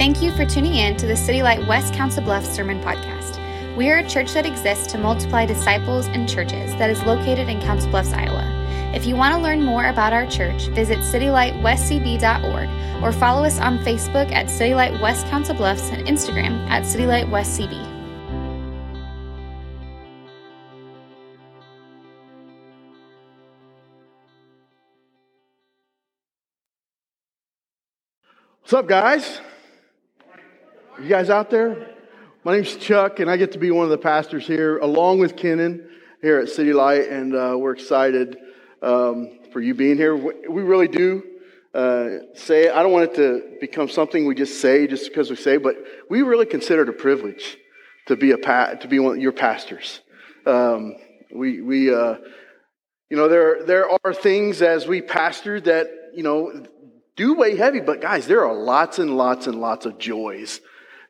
Thank you for tuning in to the City Light West Council Bluffs Sermon Podcast. We are a church that exists to multiply disciples and churches that is located in Council Bluffs, Iowa. If you want to learn more about our church, visit citylightwestcb.org or follow us on Facebook at City Light West Council Bluffs and Instagram at City Light West CB. What's up, guys? You guys out there? My name's Chuck, and I get to be one of the pastors here, along with Kenan here at City Light, and uh, we're excited um, for you being here. We really do uh, say I don't want it to become something we just say just because we say, but we really consider it a privilege to be a pa- to be one of your pastors. Um, we we uh, you know there there are things as we pastor that you know do weigh heavy, but guys, there are lots and lots and lots of joys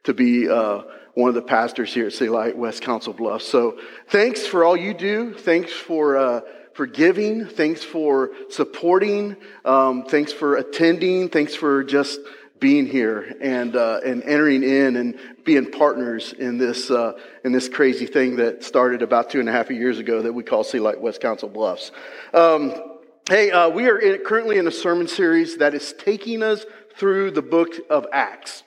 to be uh, one of the pastors here at City Light West Council Bluffs. So thanks for all you do. Thanks for uh, for giving. Thanks for supporting. Um, thanks for attending. Thanks for just being here and uh, and entering in and being partners in this uh, in this crazy thing that started about two and a half years ago that we call City Light West Council Bluffs. Um, hey, uh, we are in, currently in a sermon series that is taking us through the book of Acts.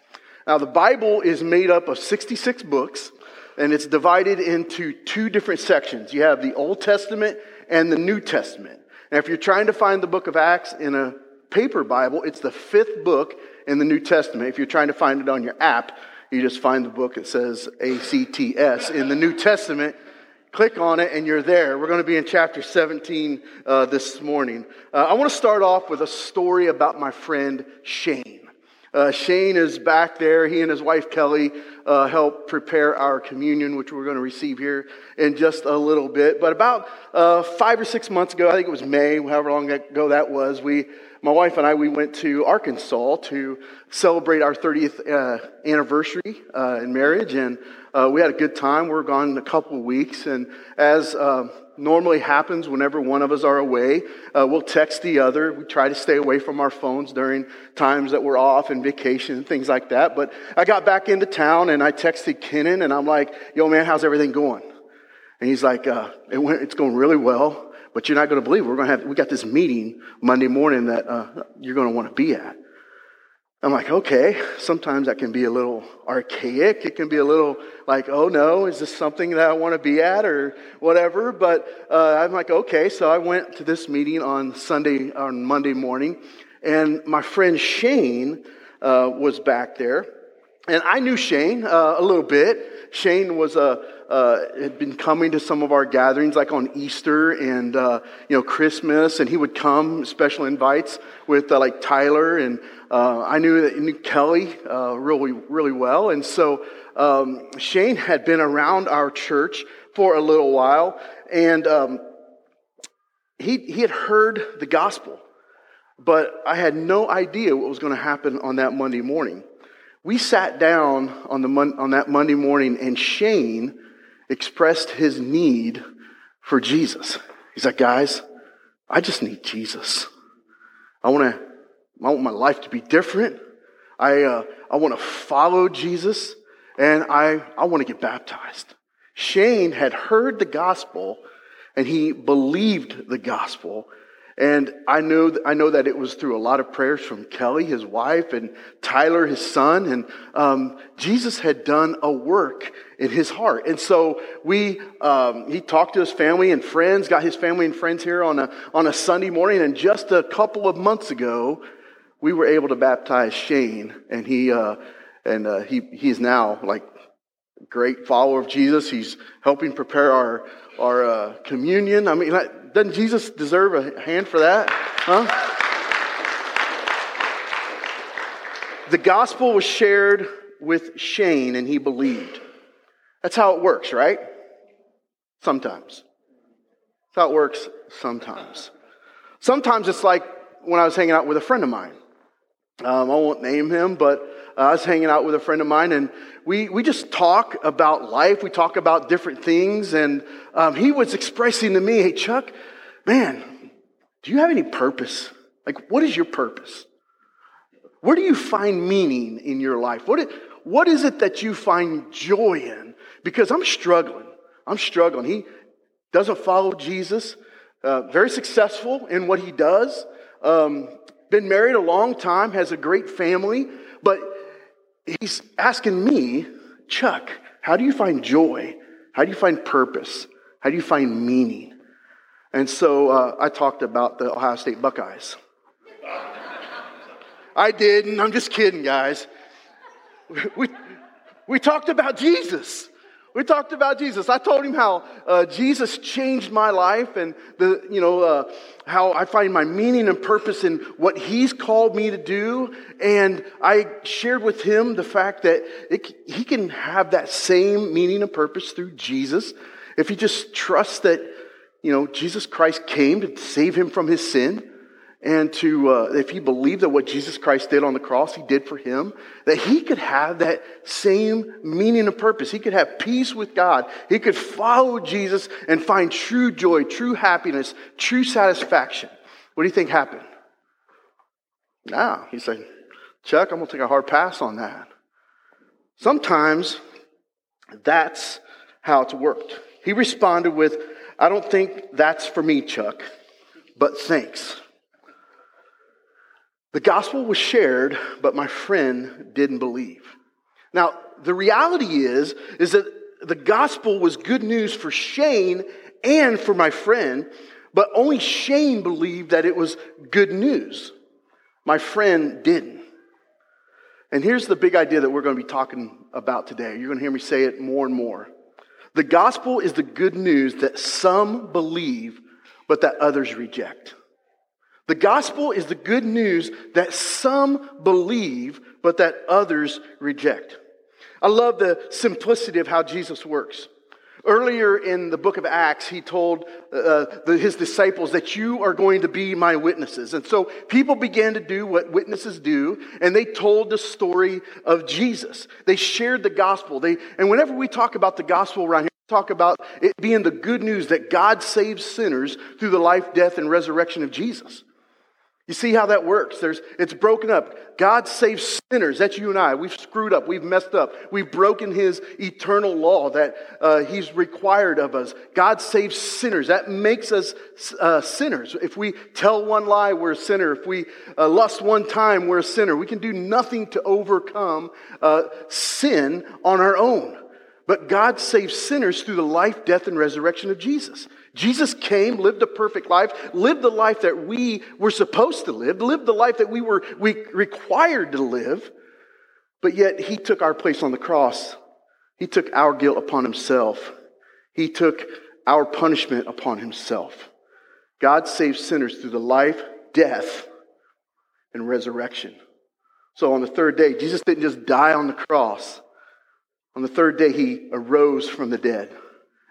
Now, the Bible is made up of 66 books, and it's divided into two different sections. You have the Old Testament and the New Testament. And if you're trying to find the book of Acts in a paper Bible, it's the fifth book in the New Testament. If you're trying to find it on your app, you just find the book that says ACTS in the New Testament. Click on it and you're there. We're going to be in chapter 17 uh, this morning. Uh, I want to start off with a story about my friend Shane. Uh, Shane is back there. He and his wife Kelly uh, helped prepare our communion, which we're going to receive here in just a little bit. But about uh, five or six months ago, I think it was May, however long ago that was, we, my wife and I, we went to Arkansas to celebrate our 30th uh, anniversary uh, in marriage, and uh, we had a good time. We were gone a couple of weeks, and as normally happens whenever one of us are away. Uh, we'll text the other. We try to stay away from our phones during times that we're off and vacation and things like that. But I got back into town and I texted Kenan and I'm like, yo, man, how's everything going? And he's like, uh, it went, it's going really well, but you're not going to believe it. We're going to have, we got this meeting Monday morning that uh, you're going to want to be at. I'm like, okay, sometimes that can be a little archaic. It can be a little like, oh no, is this something that I want to be at or whatever? But uh, I'm like, okay. So I went to this meeting on Sunday, on Monday morning, and my friend Shane uh, was back there. And I knew Shane uh, a little bit. Shane was a, uh, had been coming to some of our gatherings, like on Easter and uh, you know Christmas, and he would come special invites with uh, like Tyler, and uh, I knew that knew Kelly uh, really really well, and so um, Shane had been around our church for a little while, and um, he he had heard the gospel, but I had no idea what was going to happen on that Monday morning. We sat down on, the mon- on that Monday morning, and Shane expressed his need for Jesus. He's like, guys, I just need Jesus. I want to, I want my life to be different. I, uh, I want to follow Jesus and I, I want to get baptized. Shane had heard the gospel and he believed the gospel and I know, I know that it was through a lot of prayers from Kelly, his wife, and Tyler, his son. And um, Jesus had done a work in his heart. And so we, um, he talked to his family and friends, got his family and friends here on a, on a Sunday morning. And just a couple of months ago, we were able to baptize Shane. And he, uh, and uh, he, he's now like great follower of Jesus. He's helping prepare our, our uh, communion. I mean, doesn't Jesus deserve a hand for that? Huh? The gospel was shared with Shane and he believed. That's how it works, right? Sometimes. That's how it works sometimes. Sometimes it's like when I was hanging out with a friend of mine. Um, I won't name him, but uh, I was hanging out with a friend of mine, and we, we just talk about life. We talk about different things, and um, he was expressing to me, hey, Chuck, man, do you have any purpose? Like, what is your purpose? Where do you find meaning in your life? What, what is it that you find joy in? Because I'm struggling. I'm struggling. He doesn't follow Jesus, uh, very successful in what he does, um, been married a long time, has a great family, but he's asking me, Chuck, how do you find joy? How do you find purpose? How do you find meaning? And so uh, I talked about the Ohio State Buckeyes. I didn't. I'm just kidding, guys. We, we talked about Jesus. We talked about Jesus. I told him how uh, Jesus changed my life and the, you know, uh, how I find my meaning and purpose in what he's called me to do. And I shared with him the fact that it, he can have that same meaning and purpose through Jesus if he just trusts that, you know, Jesus Christ came to save him from his sin and to uh, if he believed that what jesus christ did on the cross he did for him that he could have that same meaning and purpose. He could have peace with god. He could follow jesus and find true joy true happiness true satisfaction. What do you think happened? Now he said chuck i'm going to take a hard pass on that. Sometimes that's how it's worked. He responded with i don't think that's for me chuck but thanks the gospel was shared, but my friend didn't believe. Now, the reality is, is that the gospel was good news for Shane and for my friend, but only Shane believed that it was good news. My friend didn't. And here's the big idea that we're going to be talking about today. You're going to hear me say it more and more. The gospel is the good news that some believe, but that others reject. The gospel is the good news that some believe, but that others reject. I love the simplicity of how Jesus works. Earlier in the book of Acts, he told uh, the, his disciples that you are going to be my witnesses. And so people began to do what witnesses do, and they told the story of Jesus. They shared the gospel. They, and whenever we talk about the gospel around here, we talk about it being the good news that God saves sinners through the life, death, and resurrection of Jesus. You see how that works? There's, it's broken up. God saves sinners. That's you and I. We've screwed up. We've messed up. We've broken His eternal law that uh, He's required of us. God saves sinners. That makes us uh, sinners. If we tell one lie, we're a sinner. If we uh, lust one time, we're a sinner. We can do nothing to overcome uh, sin on our own. But God saves sinners through the life, death, and resurrection of Jesus. Jesus came, lived a perfect life, lived the life that we were supposed to live, lived the life that we were we required to live, but yet he took our place on the cross. He took our guilt upon himself. He took our punishment upon himself. God saves sinners through the life, death, and resurrection. So on the third day, Jesus didn't just die on the cross. On the third day, he arose from the dead.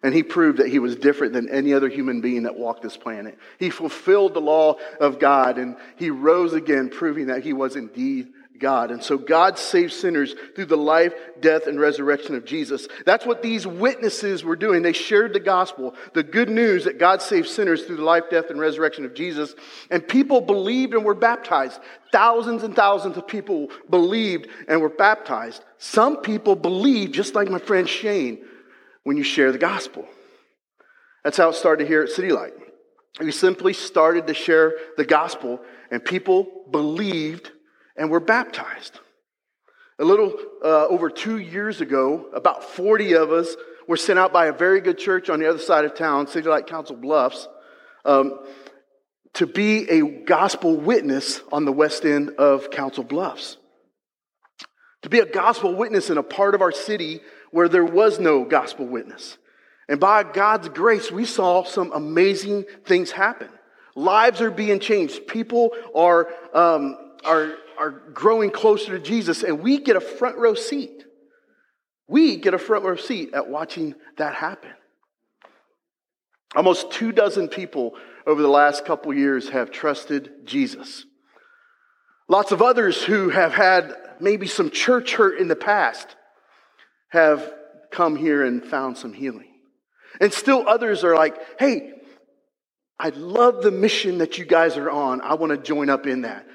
And he proved that he was different than any other human being that walked this planet. He fulfilled the law of God and he rose again, proving that he was indeed God. And so God saved sinners through the life, death, and resurrection of Jesus. That's what these witnesses were doing. They shared the gospel, the good news that God saved sinners through the life, death, and resurrection of Jesus. And people believed and were baptized. Thousands and thousands of people believed and were baptized. Some people believed, just like my friend Shane, when you share the gospel. That's how it started here at City Light. We simply started to share the gospel, and people believed and were baptized. A little uh, over two years ago, about 40 of us were sent out by a very good church on the other side of town, City Light Council Bluffs, um, to be a gospel witness on the west end of Council Bluffs. To be a gospel witness in a part of our city where there was no gospel witness. And by God's grace, we saw some amazing things happen. Lives are being changed. People are, um, are, are growing closer to Jesus, and we get a front row seat. We get a front row seat at watching that happen. Almost two dozen people over the last couple years have trusted Jesus. Lots of others who have had maybe some church hurt in the past have come here and found some healing. And still others are like, hey, I love the mission that you guys are on. I want to join up in that.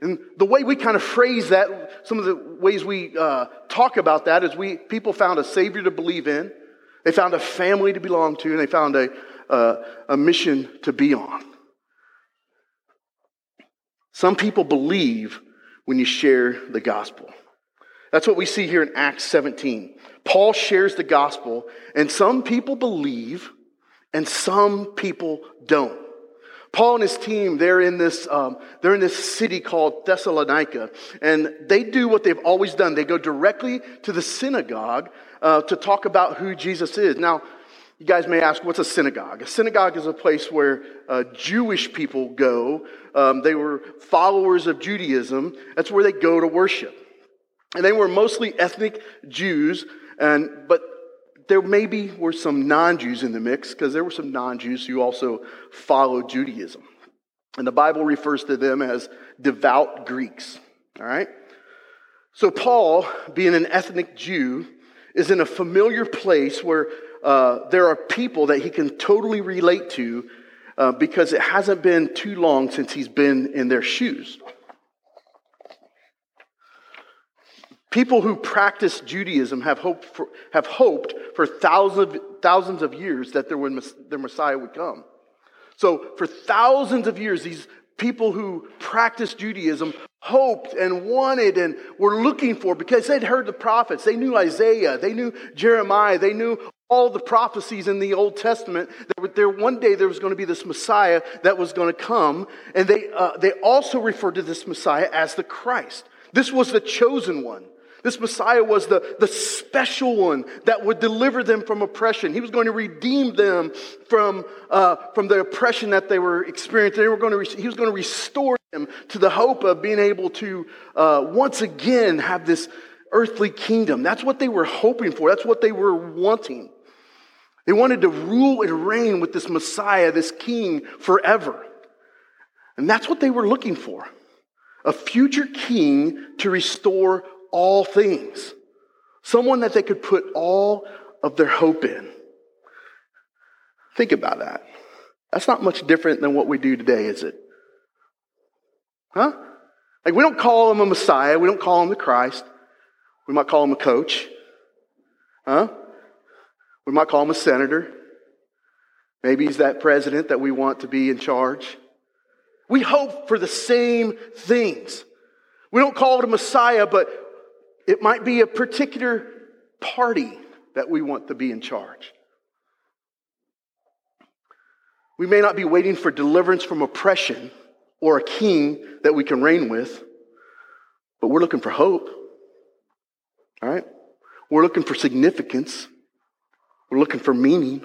And the way we kind of phrase that, some of the ways we uh, talk about that is we people found a Savior to believe in, they found a family to belong to, and they found a, uh, a mission to be on. Some people believe when you share the gospel. That's what we see here in Acts 17. Paul shares the gospel, and some people believe, and some people don't. Paul and his team, they're in this, um, they're in this city called Thessalonica, and they do what they've always done. They go directly to the synagogue uh, to talk about who Jesus is. Now, you guys may ask, what's a synagogue? A synagogue is a place where uh, Jewish people go. Um, they were followers of Judaism. That's where they go to worship. And they were mostly ethnic Jews, and, but there maybe were some non Jews in the mix because there were some non Jews who also followed Judaism. And the Bible refers to them as devout Greeks. All right? So, Paul, being an ethnic Jew, is in a familiar place where uh, there are people that he can totally relate to uh, because it hasn't been too long since he's been in their shoes. People who practice Judaism have hoped for, have hoped for thousands, thousands of years that their, their Messiah would come. So, for thousands of years, these people who practiced Judaism hoped and wanted and were looking for because they'd heard the prophets. They knew Isaiah, they knew Jeremiah, they knew all the prophecies in the Old Testament that there one day there was going to be this Messiah that was going to come, and they uh, they also referred to this Messiah as the Christ. This was the chosen one. This Messiah was the, the special one that would deliver them from oppression. He was going to redeem them from, uh, from the oppression that they were experiencing. They were going to re- he was going to restore them to the hope of being able to uh, once again have this earthly kingdom. That's what they were hoping for. That's what they were wanting. They wanted to rule and reign with this Messiah, this king, forever. And that's what they were looking for a future king to restore all things. Someone that they could put all of their hope in. Think about that. That's not much different than what we do today, is it? Huh? Like, we don't call him a Messiah. We don't call him the Christ. We might call him a coach. Huh? We might call him a senator. Maybe he's that president that we want to be in charge. We hope for the same things. We don't call it a Messiah, but it might be a particular party that we want to be in charge. We may not be waiting for deliverance from oppression or a king that we can reign with, but we're looking for hope. All right? We're looking for significance. We're looking for meaning.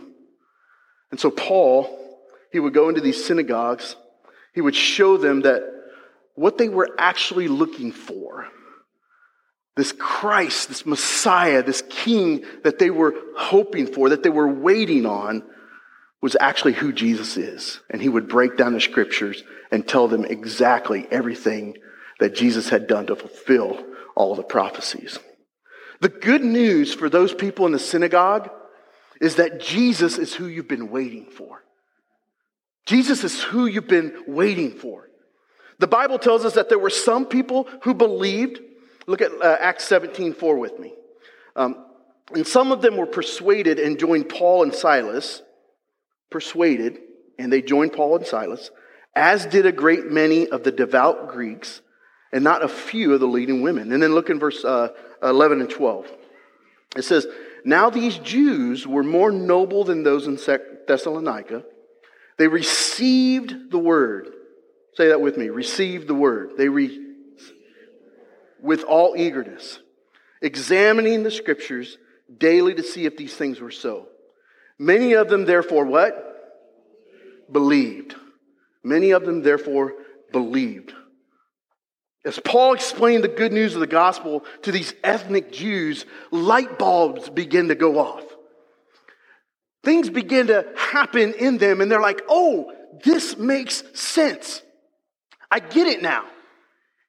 And so, Paul, he would go into these synagogues, he would show them that what they were actually looking for this Christ, this Messiah, this King that they were hoping for, that they were waiting on, was actually who Jesus is. And he would break down the scriptures and tell them exactly everything that Jesus had done to fulfill all the prophecies. The good news for those people in the synagogue is that Jesus is who you've been waiting for. Jesus is who you've been waiting for. The Bible tells us that there were some people who believed Look at uh, Acts 17 4 with me. Um, and some of them were persuaded and joined Paul and Silas. Persuaded, and they joined Paul and Silas, as did a great many of the devout Greeks, and not a few of the leading women. And then look in verse uh, 11 and 12. It says, Now these Jews were more noble than those in Thessalonica. They received the word. Say that with me. Received the word. They re- with all eagerness, examining the scriptures daily to see if these things were so. Many of them, therefore, what? Believed. Many of them, therefore, believed. As Paul explained the good news of the gospel to these ethnic Jews, light bulbs begin to go off. Things begin to happen in them, and they're like, oh, this makes sense. I get it now.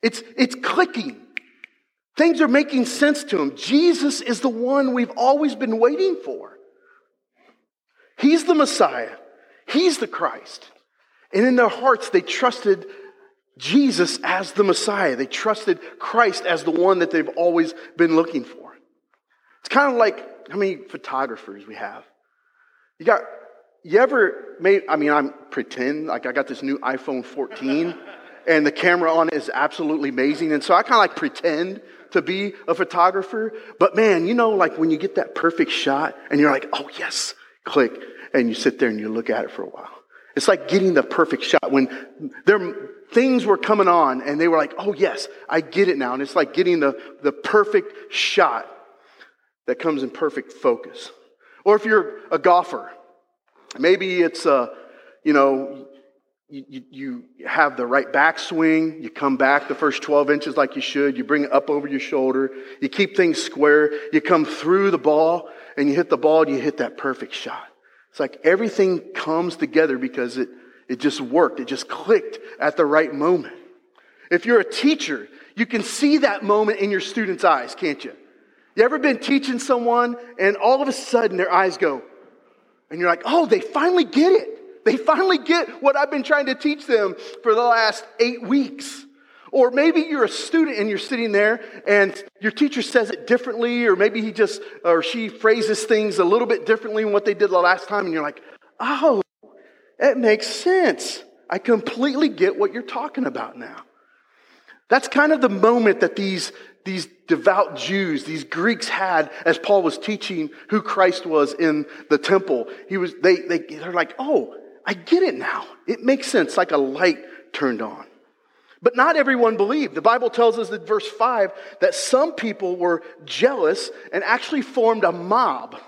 It's, it's clicking. Things are making sense to him. Jesus is the one we've always been waiting for. He's the Messiah, He's the Christ. And in their hearts, they trusted Jesus as the Messiah. They trusted Christ as the one that they've always been looking for. It's kind of like how many photographers we have. You got, you ever made, I mean, I'm pretend, like I got this new iPhone 14 and the camera on it is absolutely amazing. And so I kind of like pretend to be a photographer. But man, you know, like when you get that perfect shot and you're like, oh yes, click, and you sit there and you look at it for a while. It's like getting the perfect shot when there things were coming on and they were like, oh yes, I get it now. And it's like getting the, the perfect shot that comes in perfect focus. Or if you're a golfer, maybe it's a, you know, you, you, have the right backswing, you come back the first 12 inches like you should, you bring it up over your shoulder, you keep things square, you come through the ball, and you hit the ball, and you hit that perfect shot. It's like everything comes together because it, it just worked, it just clicked at the right moment. If you're a teacher, you can see that moment in your students' eyes, can't you? You ever been teaching someone and all of a sudden their eyes go, and you're like, oh, they finally get it. They finally get what I've been trying to teach them for the last eight weeks. Or maybe you're a student and you're sitting there and your teacher says it differently, or maybe he just or she phrases things a little bit differently than what they did the last time, and you're like, oh, it makes sense. I completely get what you're talking about now. That's kind of the moment that these, these devout Jews, these Greeks had as Paul was teaching who Christ was in the temple. He was, they, they, they're like, oh, I get it now. It makes sense, like a light turned on. But not everyone believed. The Bible tells us in verse 5 that some people were jealous and actually formed a mob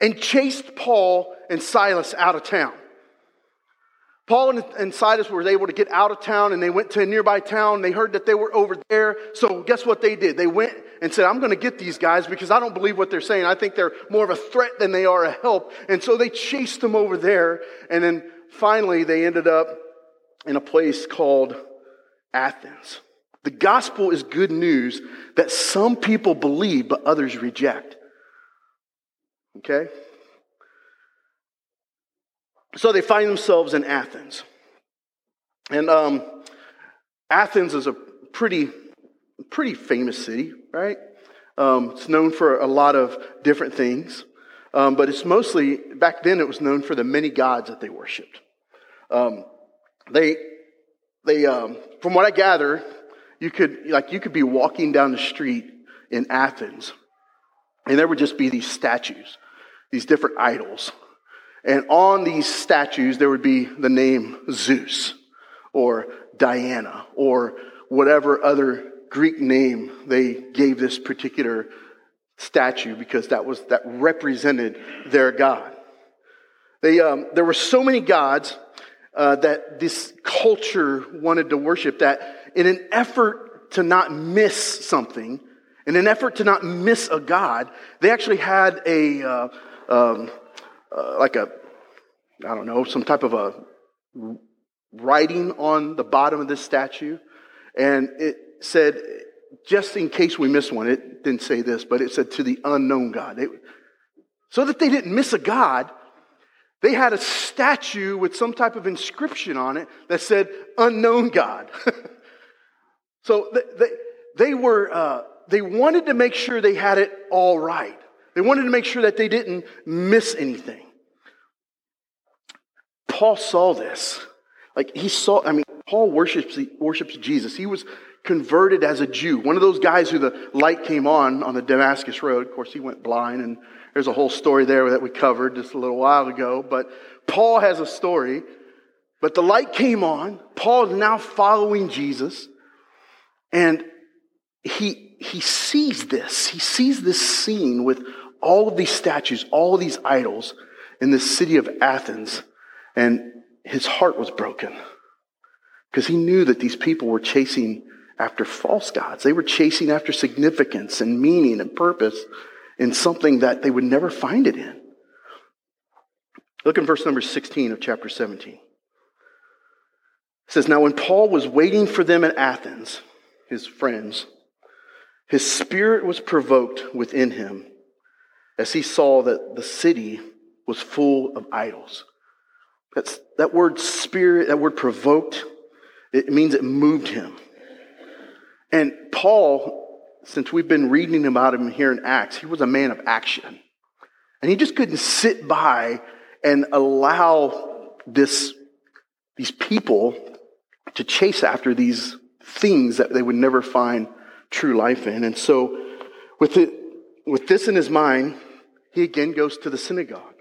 and chased Paul and Silas out of town. Paul and Silas were able to get out of town and they went to a nearby town. They heard that they were over there. So guess what they did? They went and said, I'm going to get these guys because I don't believe what they're saying. I think they're more of a threat than they are a help. And so they chased them over there. And then finally they ended up in a place called Athens. The gospel is good news that some people believe but others reject. Okay? So they find themselves in Athens. And um, Athens is a pretty, pretty famous city, right? Um, it's known for a lot of different things, um, but it's mostly, back then, it was known for the many gods that they worshiped. Um, they, they, um, from what I gather, you could, like, you could be walking down the street in Athens, and there would just be these statues, these different idols and on these statues, there would be the name Zeus or Diana or whatever other Greek name they gave this particular statue because that was that represented their god. They, um, there were so many gods uh, that this culture wanted to worship that in an effort to not miss something, in an effort to not miss a god, they actually had a uh, um, uh, like a, I don't know, some type of a writing on the bottom of this statue. And it said, just in case we missed one, it didn't say this, but it said to the unknown God. It, so that they didn't miss a God, they had a statue with some type of inscription on it that said unknown God. so they, they were, uh, they wanted to make sure they had it all right. They wanted to make sure that they didn't miss anything. Paul saw this. Like he saw, I mean, Paul worships, worships Jesus. He was converted as a Jew. One of those guys who the light came on on the Damascus Road. Of course, he went blind, and there's a whole story there that we covered just a little while ago. But Paul has a story. But the light came on. Paul is now following Jesus. And he, he sees this. He sees this scene with all of these statues, all of these idols in the city of Athens. And his heart was broken because he knew that these people were chasing after false gods. They were chasing after significance and meaning and purpose in something that they would never find it in. Look in verse number 16 of chapter 17. It says, Now when Paul was waiting for them at Athens, his friends, his spirit was provoked within him as he saw that the city was full of idols. That's, that word spirit, that word provoked, It means it moved him. And Paul, since we've been reading about him here in Acts, he was a man of action. And he just couldn't sit by and allow this, these people to chase after these things that they would never find true life in. And so, with, it, with this in his mind, he again goes to the synagogue.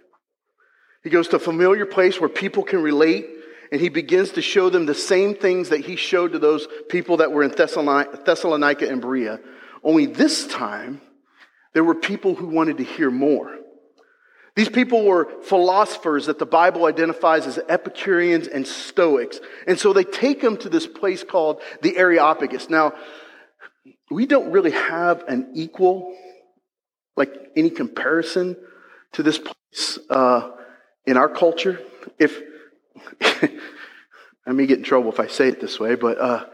He goes to a familiar place where people can relate, and he begins to show them the same things that he showed to those people that were in Thessalonica and Berea. Only this time, there were people who wanted to hear more. These people were philosophers that the Bible identifies as Epicureans and Stoics. And so they take them to this place called the Areopagus. Now, we don't really have an equal, like any comparison to this place uh, in our culture. If I may get in trouble if I say it this way, but uh,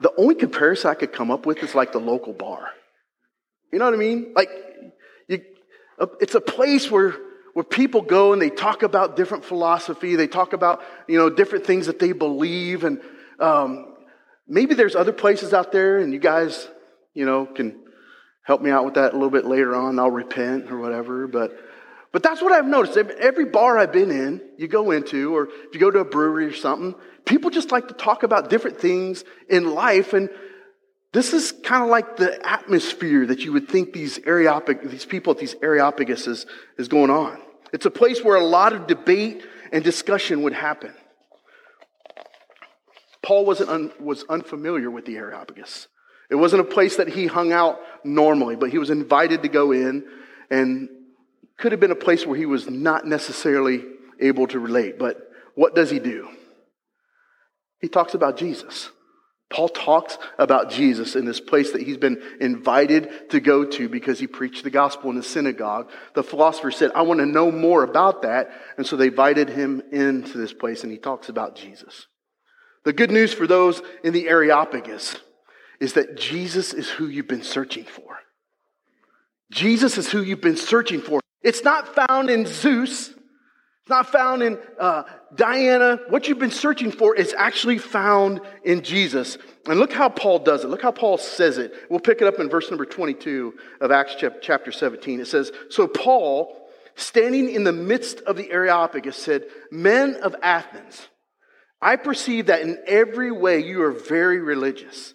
the only comparison I could come up with is like the local bar. You know what I mean? Like, you, uh, it's a place where where people go and they talk about different philosophy. They talk about you know different things that they believe, and um, maybe there's other places out there, and you guys, you know, can help me out with that a little bit later on. I'll repent or whatever. But, but that's what I've noticed. Every bar I've been in, you go into, or if you go to a brewery or something, people just like to talk about different things in life. And this is kind of like the atmosphere that you would think these Areopag- these people at these Areopagus is, is going on. It's a place where a lot of debate and discussion would happen. Paul wasn't un, was unfamiliar with the Areopagus. It wasn't a place that he hung out normally, but he was invited to go in and could have been a place where he was not necessarily able to relate. But what does he do? He talks about Jesus. Paul talks about Jesus in this place that he's been invited to go to because he preached the gospel in the synagogue. The philosopher said, I want to know more about that. And so they invited him into this place and he talks about Jesus. The good news for those in the Areopagus is that Jesus is who you've been searching for. Jesus is who you've been searching for. It's not found in Zeus. It's not found in uh, Diana. What you've been searching for is actually found in Jesus. And look how Paul does it. Look how Paul says it. We'll pick it up in verse number 22 of Acts chapter 17. It says, So Paul, standing in the midst of the Areopagus, said, Men of Athens, I perceive that in every way you are very religious.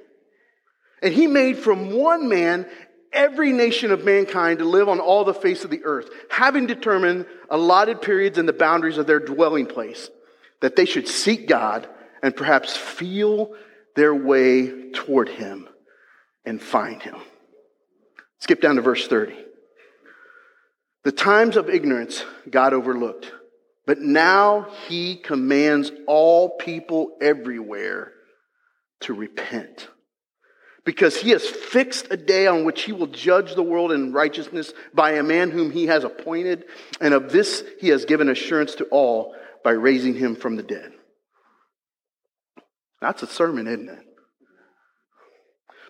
And he made from one man every nation of mankind to live on all the face of the earth, having determined allotted periods and the boundaries of their dwelling place, that they should seek God and perhaps feel their way toward him and find him. Skip down to verse 30. The times of ignorance God overlooked, but now he commands all people everywhere to repent. Because he has fixed a day on which he will judge the world in righteousness by a man whom he has appointed, and of this he has given assurance to all by raising him from the dead. That's a sermon, isn't it?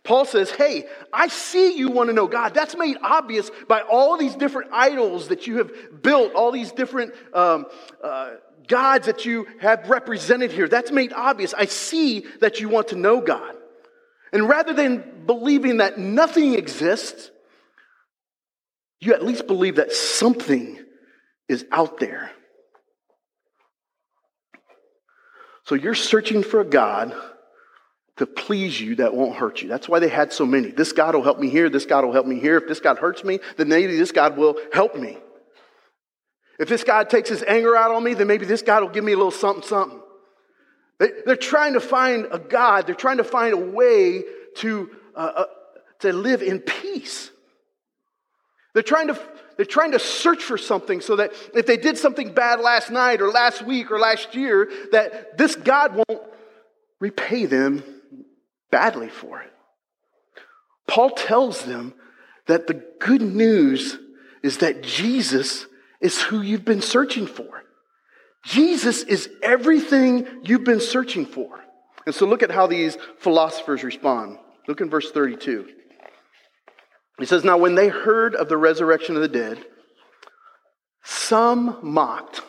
Paul says, Hey, I see you want to know God. That's made obvious by all these different idols that you have built, all these different um, uh, gods that you have represented here. That's made obvious. I see that you want to know God. And rather than believing that nothing exists, you at least believe that something is out there. So you're searching for a God to please you that won't hurt you. That's why they had so many. This God will help me here. This God will help me here. If this God hurts me, then maybe this God will help me. If this God takes his anger out on me, then maybe this God will give me a little something, something. They, are trying to find a God. They're trying to find a way to, uh, uh, to live in peace. They're trying, to, they're trying to search for something so that if they did something bad last night or last week or last year, that this God won't repay them badly for it. Paul tells them that the good news is that Jesus is who you've been searching for. Jesus is everything you've been searching for. And so look at how these philosophers respond. Look in verse 32. He says, Now when they heard of the resurrection of the dead, some mocked,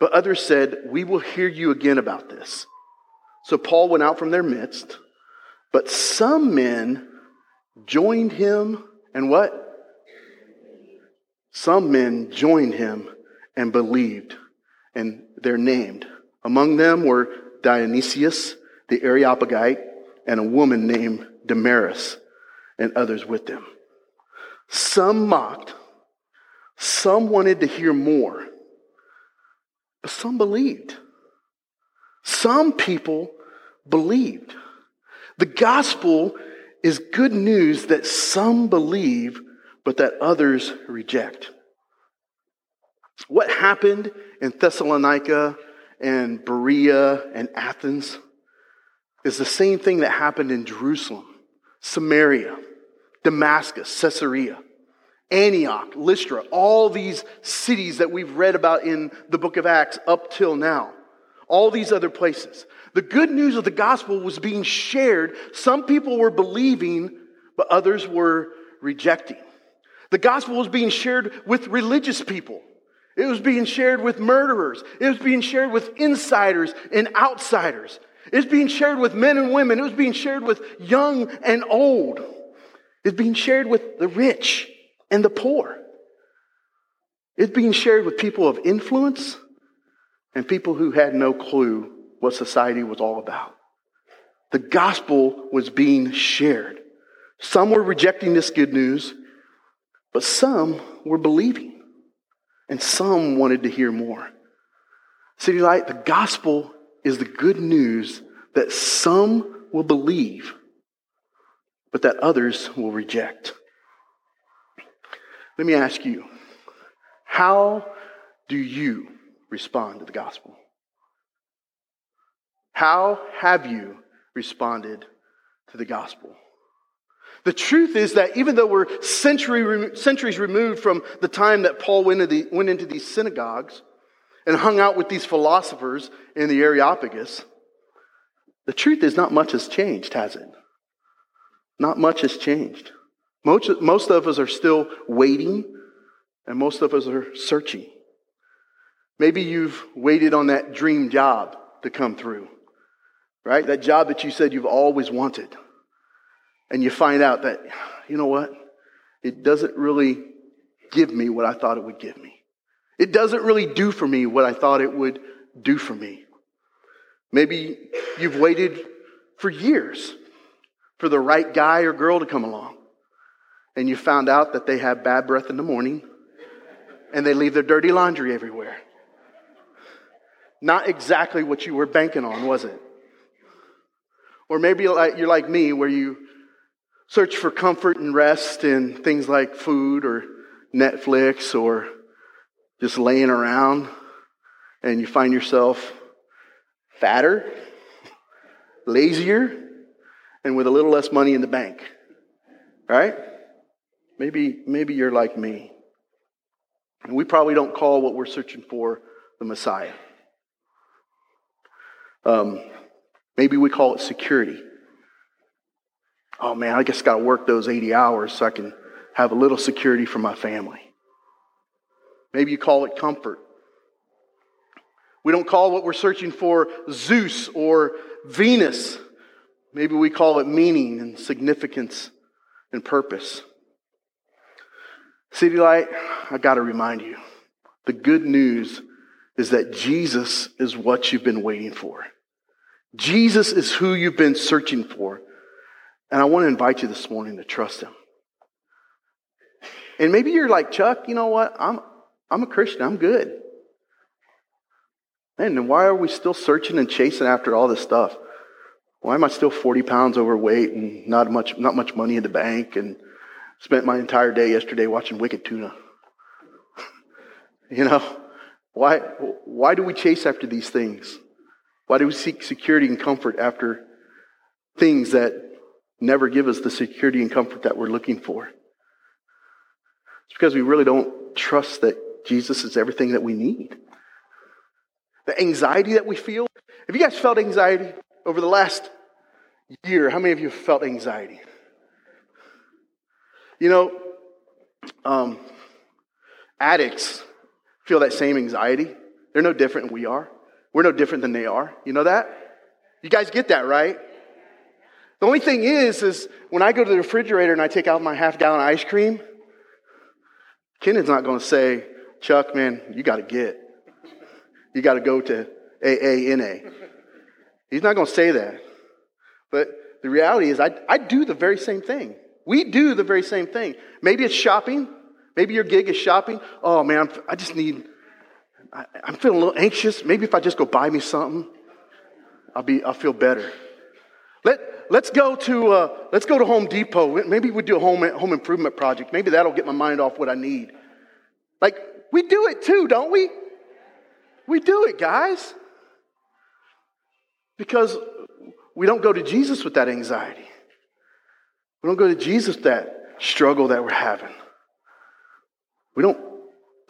but others said, We will hear you again about this. So Paul went out from their midst, but some men joined him and what? Some men joined him and believed, and they're named. Among them were Dionysius, the Areopagite, and a woman named Damaris, and others with them. Some mocked, some wanted to hear more, but some believed. Some people believed. The gospel is good news that some believe, but that others reject. What happened in Thessalonica and Berea and Athens is the same thing that happened in Jerusalem, Samaria, Damascus, Caesarea, Antioch, Lystra, all these cities that we've read about in the book of Acts up till now. All these other places. The good news of the gospel was being shared. Some people were believing, but others were rejecting. The gospel was being shared with religious people. It was being shared with murderers. It was being shared with insiders and outsiders. It was being shared with men and women. It was being shared with young and old. It's being shared with the rich and the poor. It's being shared with people of influence and people who had no clue what society was all about. The gospel was being shared. Some were rejecting this good news, but some were believing and some wanted to hear more. City Light, the gospel is the good news that some will believe, but that others will reject. Let me ask you, how do you respond to the gospel? How have you responded to the gospel? The truth is that even though we're century, centuries removed from the time that Paul went into, the, went into these synagogues and hung out with these philosophers in the Areopagus, the truth is not much has changed, has it? Not much has changed. Most, most of us are still waiting, and most of us are searching. Maybe you've waited on that dream job to come through, right? That job that you said you've always wanted and you find out that, you know what? It doesn't really give me what I thought it would give me. It doesn't really do for me what I thought it would do for me. Maybe you've waited for years for the right guy or girl to come along. And you found out that they have bad breath in the morning and they leave their dirty laundry everywhere. Not exactly what you were banking on, was it? Or maybe you're like me, where you search for comfort and rest in things like food or Netflix or just laying around, and you find yourself fatter, lazier, and with a little less money in the bank. Right? Maybe, maybe you're like me. And we probably don't call what we're searching for the Messiah. Um, maybe we call it security oh man, I just got to work those 80 hours so I can have a little security for my family. Maybe you call it comfort. We don't call what we're searching for Zeus or Venus. Maybe we call it meaning and significance and purpose. City Light, I got to remind you the good news is that Jesus is what you've been waiting for. Jesus is who you've been searching for. And I want to invite you this morning to trust Him. And maybe you're like, Chuck, you know what? I'm, I'm a Christian. I'm good. Man, then why are we still searching and chasing after all this stuff? Why am I still 40 pounds overweight and not much, not much money in the bank and spent my entire day yesterday watching Wicked Tuna? you know, why, why do we chase after these things? Why do we seek security and comfort after things that never give us the security and comfort that we're looking for? It's because we really don't trust that Jesus is everything that we need. The anxiety that we feel. Have you guys felt anxiety over the last year? How many of you have felt anxiety? You know, um, addicts feel that same anxiety. They're no different than we are. We're no different than they are. You know that? You guys get that, right? The only thing is, is when I go to the refrigerator and I take out my half gallon ice cream, Kennan's not going to say, Chuck, man, you got to get. You got to go to AANA. He's not going to say that. But the reality is, I, I do the very same thing. We do the very same thing. Maybe it's shopping. Maybe your gig is shopping. Oh, man, I'm, i just need, I, am feeling a little anxious. Maybe if I just go buy me something, I'll, be, I'll feel better. Let, let's, go to, uh, let's go to Home Depot. Maybe we do a home, home improvement project. Maybe that'll get my mind off what I need. Like, we do it too, don't we? We do it, guys. Because we don't go to Jesus with that anxiety. We don't go to Jesus with that struggle that we're having. We don't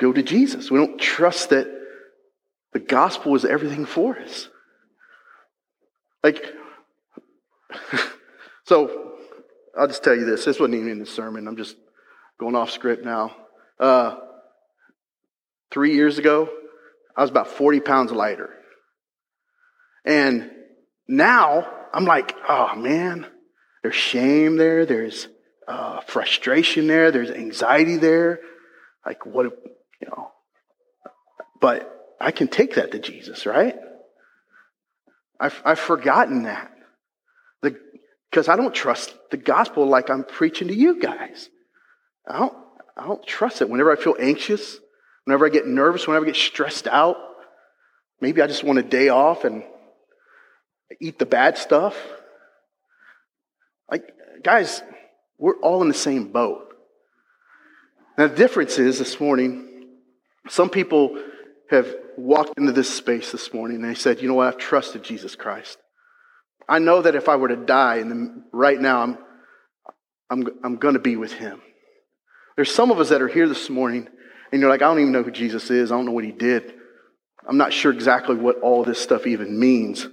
go to Jesus. We don't trust that the gospel is everything for us. Like, so I'll just tell you this. This wasn't even in the sermon. I'm just going off script now. Uh, three years ago, I was about 40 pounds lighter. And now I'm like, oh man, there's shame there, there's uh, frustration there, there's anxiety there. Like, what, you know. But I can take that to Jesus, right? I've, I've forgotten that. Because I don't trust the gospel like I'm preaching to you guys. I don't, I don't trust it. Whenever I feel anxious, whenever I get nervous, whenever I get stressed out, maybe I just want a day off and eat the bad stuff. Like, guys, we're all in the same boat. Now, the difference is this morning, some people have walked into this space this morning and they said, you know what, I've trusted Jesus Christ. I know that if I were to die and right now, I'm, I'm, I'm going to be with him. There's some of us that are here this morning and you're like, I don't even know who Jesus is. I don't know what he did. I'm not sure exactly what all this stuff even means.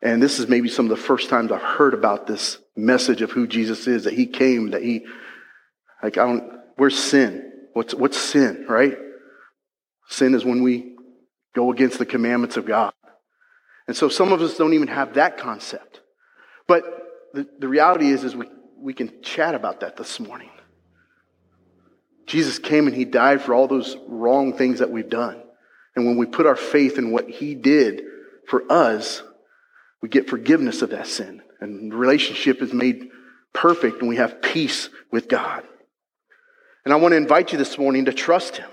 And this is maybe some of the first times I've heard about this message of who Jesus is, that he came, that he, like, I don't, where's sin? What's, what's sin, right? Sin is when we go against the commandments of God. And so some of us don't even have that concept. But the, the reality is, is we, we can chat about that this morning. Jesus came and he died for all those wrong things that we've done. And when we put our faith in what he did for us, we get forgiveness of that sin. And relationship is made perfect and we have peace with God. And I want to invite you this morning to trust Him.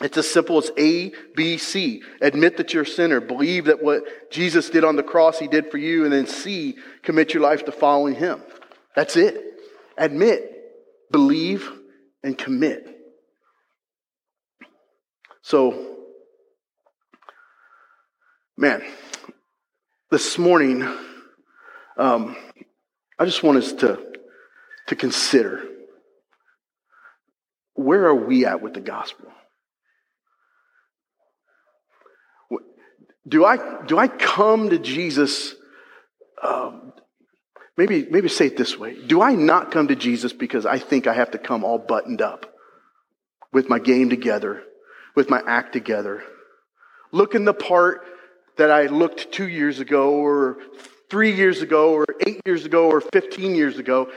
It's as simple as A, B, C. Admit that you're a sinner. Believe that what Jesus did on the cross, He did for you. And then C, commit your life to following Him. That's it. Admit, believe, and commit. So, man, this morning, um, I just want us to, to consider where are we at with the gospel? Do I, do I come to Jesus? Um, maybe, maybe say it this way. Do I not come to Jesus because I think I have to come all buttoned up with my game together, with my act together, looking the part that I looked two years ago or three years ago or eight years ago or 15 years ago.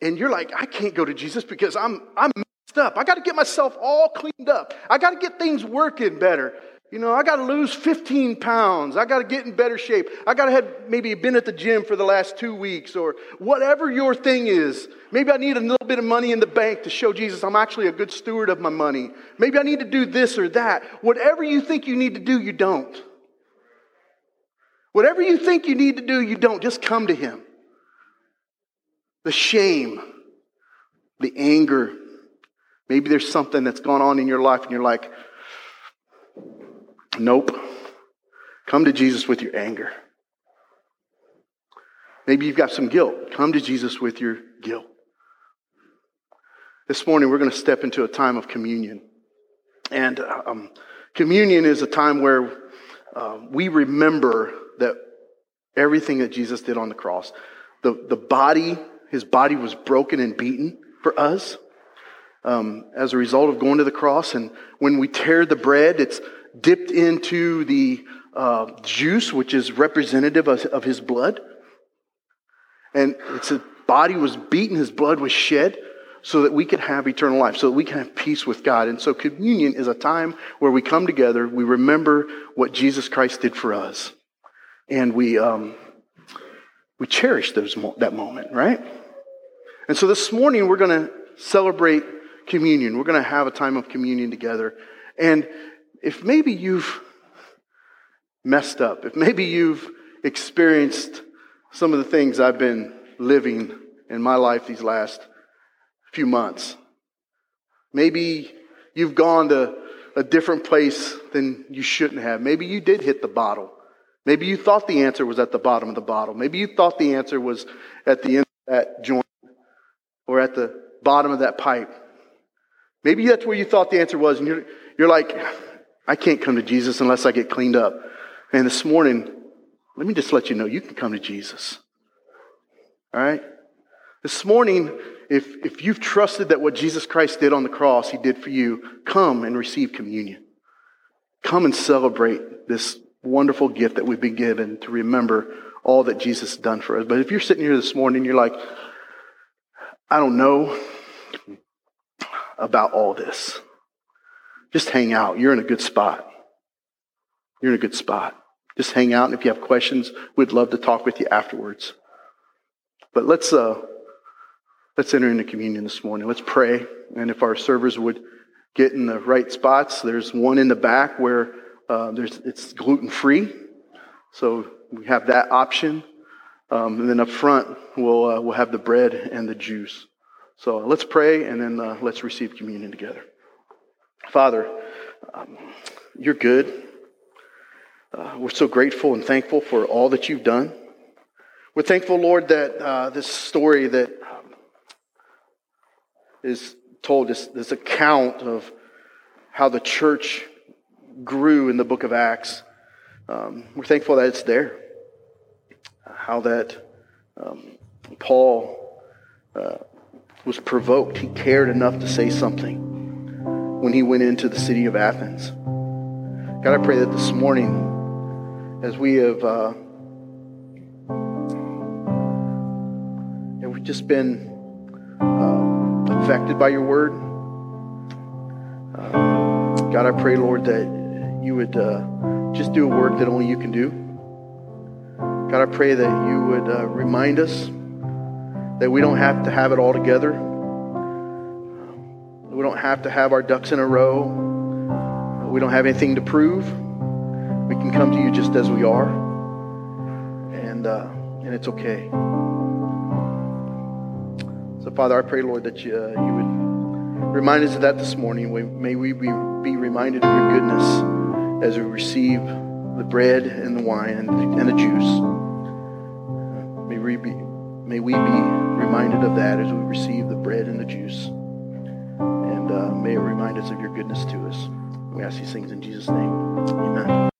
And you're like, I can't go to Jesus because I'm, I'm messed up. I got to get myself all cleaned up. I got to get things working better. You know, I got to lose 15 pounds. I got to get in better shape. I got to have maybe been at the gym for the last two weeks or whatever your thing is. Maybe I need a little bit of money in the bank to show Jesus I'm actually a good steward of my money. Maybe I need to do this or that. Whatever you think you need to do, you don't. Whatever you think you need to do, you don't. Just come to Him. The shame, the anger. Maybe there's something that's gone on in your life and you're like, nope. Come to Jesus with your anger. Maybe you've got some guilt. Come to Jesus with your guilt. This morning, we're going to step into a time of communion. And um, communion is a time where uh, we remember that everything that Jesus did on the cross, the, the body, his body was broken and beaten for us um, as a result of going to the cross. And when we tear the bread, it's dipped into the uh, juice, which is representative of, of his blood. And his body was beaten, his blood was shed so that we could have eternal life, so that we can have peace with God. And so communion is a time where we come together, we remember what Jesus Christ did for us, and we, um, we cherish those, that moment, right? And so this morning we're going to celebrate communion. We're going to have a time of communion together. And if maybe you've messed up, if maybe you've experienced some of the things I've been living in my life these last few months. Maybe you've gone to a different place than you shouldn't have. Maybe you did hit the bottle. Maybe you thought the answer was at the bottom of the bottle. Maybe you thought the answer was at the end of that joint or at the bottom of that pipe. Maybe that's where you thought the answer was, and you're, you're like, I can't come to Jesus unless I get cleaned up. And this morning, let me just let you know you can come to Jesus. All right? This morning, if, if you've trusted that what Jesus Christ did on the cross, he did for you, come and receive communion. Come and celebrate this wonderful gift that we've been given to remember all that Jesus has done for us. But if you're sitting here this morning, and you're like, I don't know about all this. Just hang out. You're in a good spot. You're in a good spot. Just hang out, and if you have questions, we'd love to talk with you afterwards. But let's uh, let's enter into communion this morning. Let's pray, and if our servers would get in the right spots, there's one in the back where uh, there's it's gluten free, so we have that option. Um, and then up front, we'll uh, we'll have the bread and the juice. So let's pray, and then uh, let's receive communion together. Father, um, you're good. Uh, we're so grateful and thankful for all that you've done. We're thankful, Lord, that uh, this story that um, is told, this, this account of how the church grew in the book of Acts, um, we're thankful that it's there. How that um, Paul uh, was provoked. He cared enough to say something when he went into the city of Athens. God, I pray that this morning as we have uh, we've just been uh, affected by your word. Uh, God, I pray, Lord, that you would uh, just do a work that only you can do. God, I pray that you would uh, remind us that we don't have to have it all together. We don't have to have our ducks in a row. We don't have anything to prove. We can come to you just as we are, and uh, and it's okay. So, Father, I pray, Lord, that you, uh, you would remind us of that this morning. May we be, be reminded of your goodness as we receive the bread and the wine and the, and the juice. May we, be, may we be reminded of that as we receive the bread and the juice. Uh, may it remind us of your goodness to us. We ask these things in Jesus' name. Amen.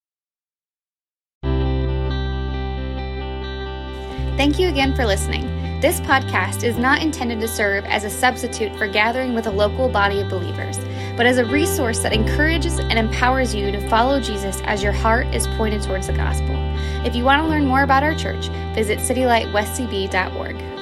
Thank you again for listening. This podcast is not intended to serve as a substitute for gathering with a local body of believers, but as a resource that encourages and empowers you to follow Jesus as your heart is pointed towards the gospel. If you want to learn more about our church, visit citylightwestcb.org.